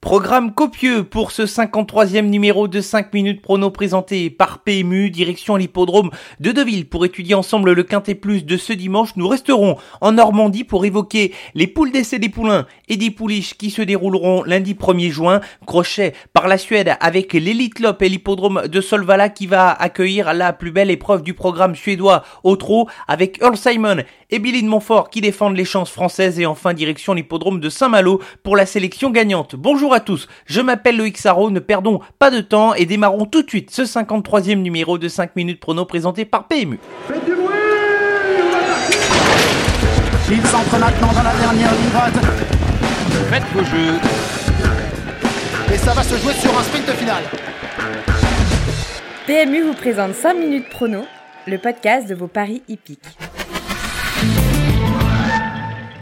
Programme copieux pour ce 53e numéro de 5 minutes prono présenté par PMU, direction l'hippodrome de Deauville pour étudier ensemble le quintet plus de ce dimanche. Nous resterons en Normandie pour évoquer les poules d'essai des poulains et des pouliches qui se dérouleront lundi 1er juin. Crochet par la Suède avec l'Elite Lop et l'hippodrome de Solvala qui va accueillir la plus belle épreuve du programme suédois au trot avec Earl Simon et Billy de Montfort qui défendent les chances françaises et enfin direction l'hippodrome de Saint-Malo pour la sélection gagnante. Bonjour Bonjour à tous, je m'appelle Loïc Sarro, ne perdons pas de temps et démarrons tout de suite ce 53e numéro de 5 minutes prono présenté par PMU. Faites du bruit Il s'entre maintenant dans la dernière ligne Faites vos jeux. Et ça va se jouer sur un sprint final. PMU vous présente 5 minutes prono, le podcast de vos paris hippiques.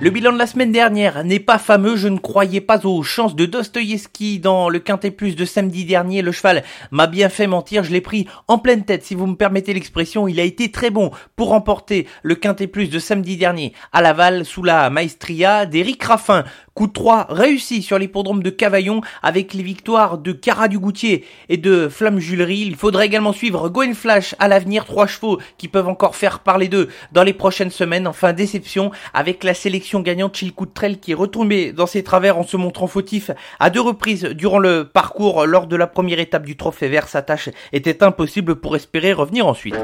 Le bilan de la semaine dernière n'est pas fameux, je ne croyais pas aux chances de Dostoïevski dans le Quintet Plus de samedi dernier. Le cheval m'a bien fait mentir, je l'ai pris en pleine tête si vous me permettez l'expression. Il a été très bon pour remporter le Quintet Plus de samedi dernier à Laval sous la maestria d'Éric Raffin. Coup de 3 réussi sur l'hippodrome de Cavaillon avec les victoires de Cara du Goutier et de Flamme Julerie. Il faudrait également suivre Gwen Flash à l'avenir, trois chevaux qui peuvent encore faire parler d'eux dans les prochaines semaines. Enfin, déception avec la sélection gagnante Chilcoutrel qui est retombée dans ses travers en se montrant fautif à deux reprises durant le parcours lors de la première étape du trophée vert. Sa tâche était impossible pour espérer revenir ensuite.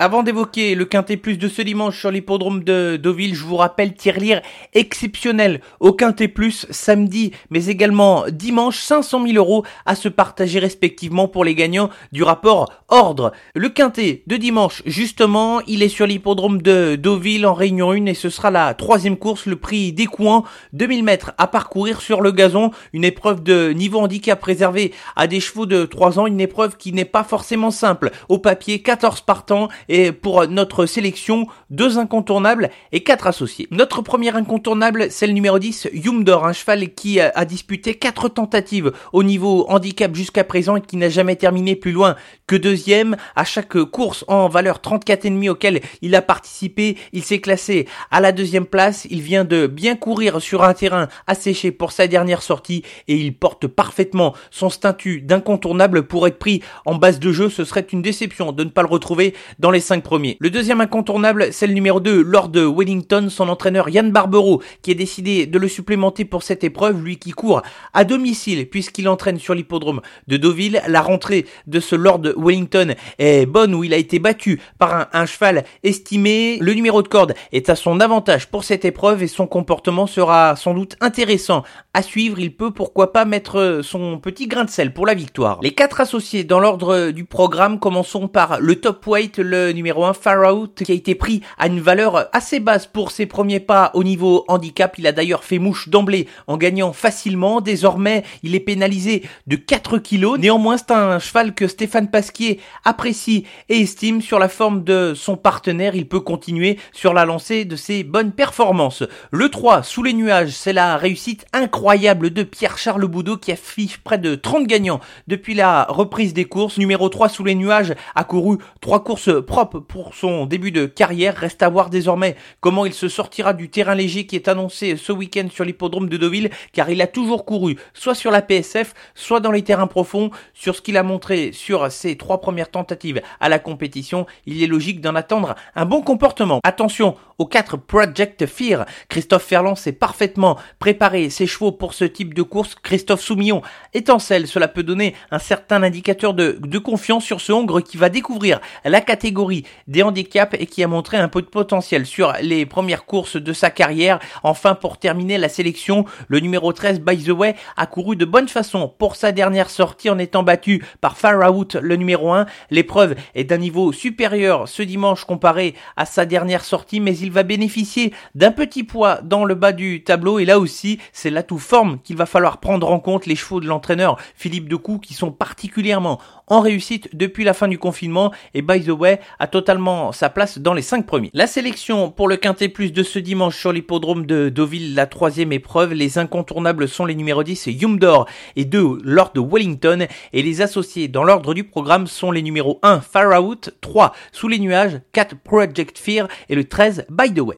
Avant d'évoquer le quintet plus de ce dimanche sur l'hippodrome de Deauville, je vous rappelle tirelire exceptionnel au quintet plus samedi, mais également dimanche 500 000 euros à se partager respectivement pour les gagnants du rapport ordre. Le quintet de dimanche, justement, il est sur l'hippodrome de Deauville en Réunion 1 et ce sera la troisième course, le prix des couants, 2000 mètres à parcourir sur le gazon, une épreuve de niveau handicap réservée à des chevaux de 3 ans, une épreuve qui n'est pas forcément simple. Au papier, 14 partants et pour notre sélection, deux incontournables et quatre associés. Notre premier incontournable, c'est le numéro 10, Yumdor, un cheval qui a, disputé quatre tentatives au niveau handicap jusqu'à présent et qui n'a jamais terminé plus loin que deuxième à chaque course en valeur 34,5 auquel il a participé. Il s'est classé à la deuxième place. Il vient de bien courir sur un terrain asséché pour sa dernière sortie et il porte parfaitement son statut d'incontournable pour être pris en base de jeu. Ce serait une déception de ne pas le retrouver dans les cinq premiers. Le deuxième incontournable, c'est le numéro 2, Lord Wellington, son entraîneur Yann Barbero, qui a décidé de le supplémenter pour cette épreuve, lui qui court à domicile puisqu'il entraîne sur l'hippodrome de Deauville. La rentrée de ce Lord Wellington est bonne où il a été battu par un, cheval estimé. Le numéro de corde est à son avantage pour cette épreuve et son comportement sera sans doute intéressant à suivre. Il peut pourquoi pas mettre son petit grain de sel pour la victoire. Les quatre associés dans l'ordre du programme, commençons par le top weight, le numéro 1 Far Out, qui a été pris à une valeur assez basse pour ses premiers pas au niveau handicap. Il a d'ailleurs fait mouche d'emblée en gagnant facilement. Désormais, il est pénalisé de 4 kilos. Néanmoins, c'est un cheval que Stéphane Pasquier apprécie et estime sur la forme de son partenaire. Il peut continuer sur la lancée de ses bonnes performances. Le 3, sous les nuages, c'est la réussite incroyable de Pierre-Charles Boudot qui affiche près de 30 gagnants depuis la reprise des courses. Numéro 3, sous les nuages, a couru 3 courses pour son début de carrière. Reste à voir désormais comment il se sortira du terrain léger qui est annoncé ce week-end sur l'hippodrome de Deauville car il a toujours couru soit sur la PSF, soit dans les terrains profonds. Sur ce qu'il a montré sur ses trois premières tentatives à la compétition, il est logique d'en attendre un bon comportement. Attention aux 4 Project Fear. Christophe Ferland s'est parfaitement préparé ses chevaux pour ce type de course. Christophe Soumillon étincelle, cela peut donner un certain indicateur de, de confiance sur ce Hongre qui va découvrir la catégorie des handicaps et qui a montré un peu de potentiel sur les premières courses de sa carrière. Enfin, pour terminer la sélection, le numéro 13, By the Way, a couru de bonne façon pour sa dernière sortie en étant battu par Far Out, le numéro 1. L'épreuve est d'un niveau supérieur ce dimanche comparé à sa dernière sortie, mais il va bénéficier d'un petit poids dans le bas du tableau. Et là aussi, c'est l'atout forme qu'il va falloir prendre en compte les chevaux de l'entraîneur Philippe Decou qui sont particulièrement en réussite depuis la fin du confinement. Et By the Way a totalement sa place dans les 5 premiers. La sélection pour le Quintet Plus de ce dimanche sur l'hippodrome de Deauville, la troisième épreuve, les incontournables sont les numéros 10 Yumdor et 2 Lord Wellington. Et les associés dans l'ordre du programme sont les numéros 1 Far Out, 3 Sous les nuages, 4 Project Fear et le 13 By the Way.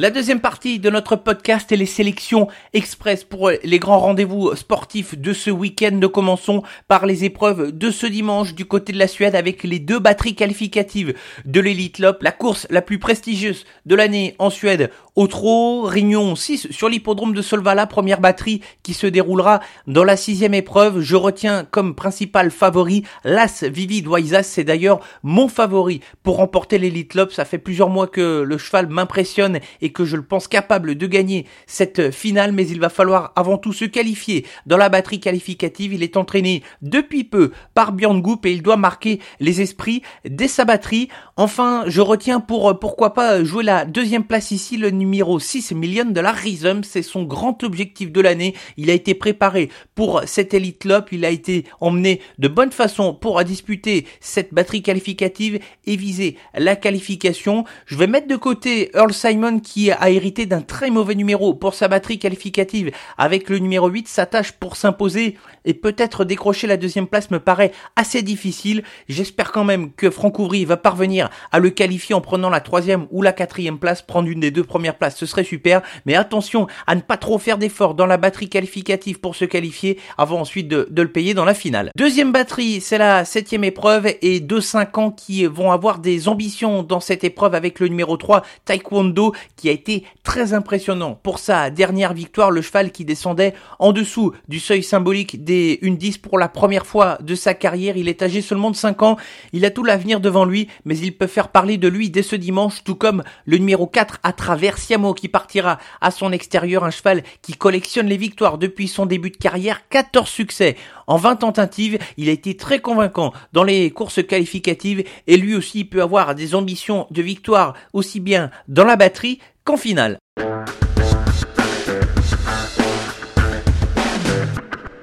La deuxième partie de notre podcast est les sélections express pour les grands rendez-vous sportifs de ce week-end. Nous commençons par les épreuves de ce dimanche du côté de la Suède avec les deux batteries qualificatives de l'Elite Lop, la course la plus prestigieuse de l'année en Suède au trot, Réunion 6 sur l'hippodrome de Solvala, première batterie qui se déroulera dans la sixième épreuve. Je retiens comme principal favori l'As Vivid Waisas, c'est d'ailleurs mon favori pour remporter l'Elite Lop. Ça fait plusieurs mois que le cheval m'impressionne et que je le pense capable de gagner cette finale, mais il va falloir avant tout se qualifier dans la batterie qualificative. Il est entraîné depuis peu par Björn Goop et il doit marquer les esprits dès sa batterie. Enfin, je retiens pour pourquoi pas jouer la deuxième place ici le numéro 6 million de la Rhythm. C'est son grand objectif de l'année. Il a été préparé pour cette Elite Lop. Il a été emmené de bonne façon pour disputer cette batterie qualificative et viser la qualification. Je vais mettre de côté Earl Simon qui a hérité d'un très mauvais numéro pour sa batterie qualificative avec le numéro 8. Sa tâche pour s'imposer et peut-être décrocher la deuxième place me paraît assez difficile. J'espère quand même que Franck Ouvry va parvenir à le qualifier en prenant la troisième ou la quatrième place, prendre une des deux premières places, ce serait super. Mais attention à ne pas trop faire d'efforts dans la batterie qualificative pour se qualifier avant ensuite de, le payer dans la finale. Deuxième batterie, c'est la septième épreuve et deux 5 ans qui vont avoir des ambitions dans cette épreuve avec le numéro 3, Taekwondo, qui a été très impressionnant pour sa dernière victoire, le cheval qui descendait en dessous du seuil symbolique des 10 pour la première fois de sa carrière. Il est âgé seulement de 5 ans, il a tout l'avenir devant lui, mais il peut faire parler de lui dès ce dimanche, tout comme le numéro 4 à travers Qui partira à son extérieur, un cheval qui collectionne les victoires depuis son début de carrière, 14 succès en 20 tentatives, il a été très convaincant dans les courses qualificatives et lui aussi peut avoir des ambitions de victoire aussi bien dans la batterie qu'en finale.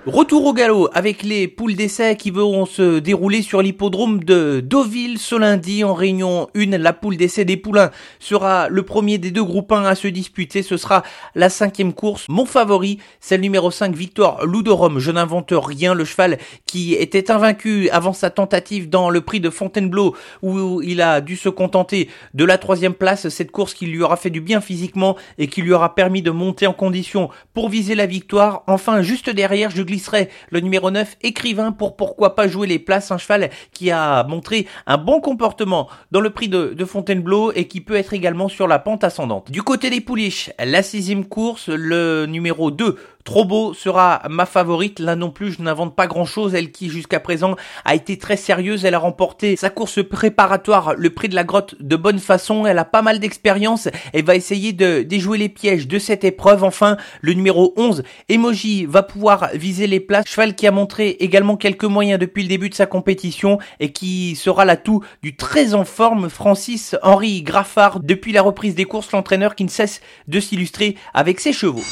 Retour au galop avec les poules d'essai qui vont se dérouler sur l'hippodrome de Deauville ce lundi en réunion 1. La poule d'essai des poulains sera le premier des deux groupes 1 à se disputer. Ce sera la cinquième course. Mon favori, c'est le numéro 5, Victor Ludorum. Je n'invente rien. Le cheval qui était invaincu avant sa tentative dans le prix de Fontainebleau où il a dû se contenter de la troisième place. Cette course qui lui aura fait du bien physiquement et qui lui aura permis de monter en condition pour viser la victoire. Enfin, juste derrière, je glisse serait le numéro 9, écrivain pour pourquoi pas jouer les places, un cheval qui a montré un bon comportement dans le prix de, de Fontainebleau et qui peut être également sur la pente ascendante. Du côté des pouliches, la sixième course, le numéro 2, Trop beau sera ma favorite. Là non plus, je n'invente pas grand chose. Elle qui jusqu'à présent a été très sérieuse. Elle a remporté sa course préparatoire, le prix de la grotte de bonne façon. Elle a pas mal d'expérience. Elle va essayer de déjouer les pièges de cette épreuve. Enfin, le numéro 11, Emoji, va pouvoir viser les places. Cheval qui a montré également quelques moyens depuis le début de sa compétition et qui sera l'atout du très en forme Francis Henri Graffard. Depuis la reprise des courses, l'entraîneur qui ne cesse de s'illustrer avec ses chevaux.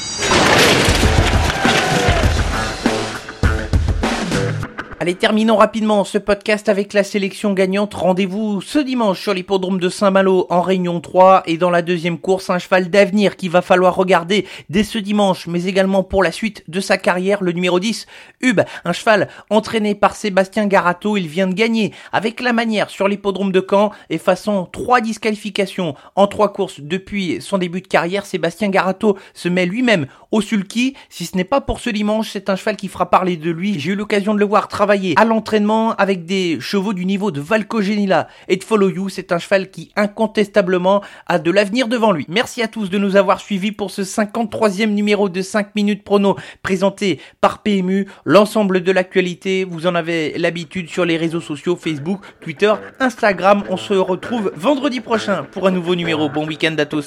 Allez, terminons rapidement ce podcast avec la sélection gagnante. Rendez-vous ce dimanche sur l'hippodrome de Saint-Malo en Réunion 3 et dans la deuxième course, un cheval d'avenir qu'il va falloir regarder dès ce dimanche, mais également pour la suite de sa carrière, le numéro 10, Hub, un cheval entraîné par Sébastien Garato. Il vient de gagner avec la manière sur l'hippodrome de Caen et façon trois disqualifications en trois courses depuis son début de carrière. Sébastien Garato se met lui-même au sulky. Si ce n'est pas pour ce dimanche, c'est un cheval qui fera parler de lui. J'ai eu l'occasion de le voir travailler à l'entraînement avec des chevaux du niveau de Valco Genila et de Follow You. C'est un cheval qui incontestablement a de l'avenir devant lui. Merci à tous de nous avoir suivis pour ce 53e numéro de 5 minutes prono présenté par PMU. L'ensemble de l'actualité, vous en avez l'habitude sur les réseaux sociaux Facebook, Twitter, Instagram. On se retrouve vendredi prochain pour un nouveau numéro. Bon week-end à tous.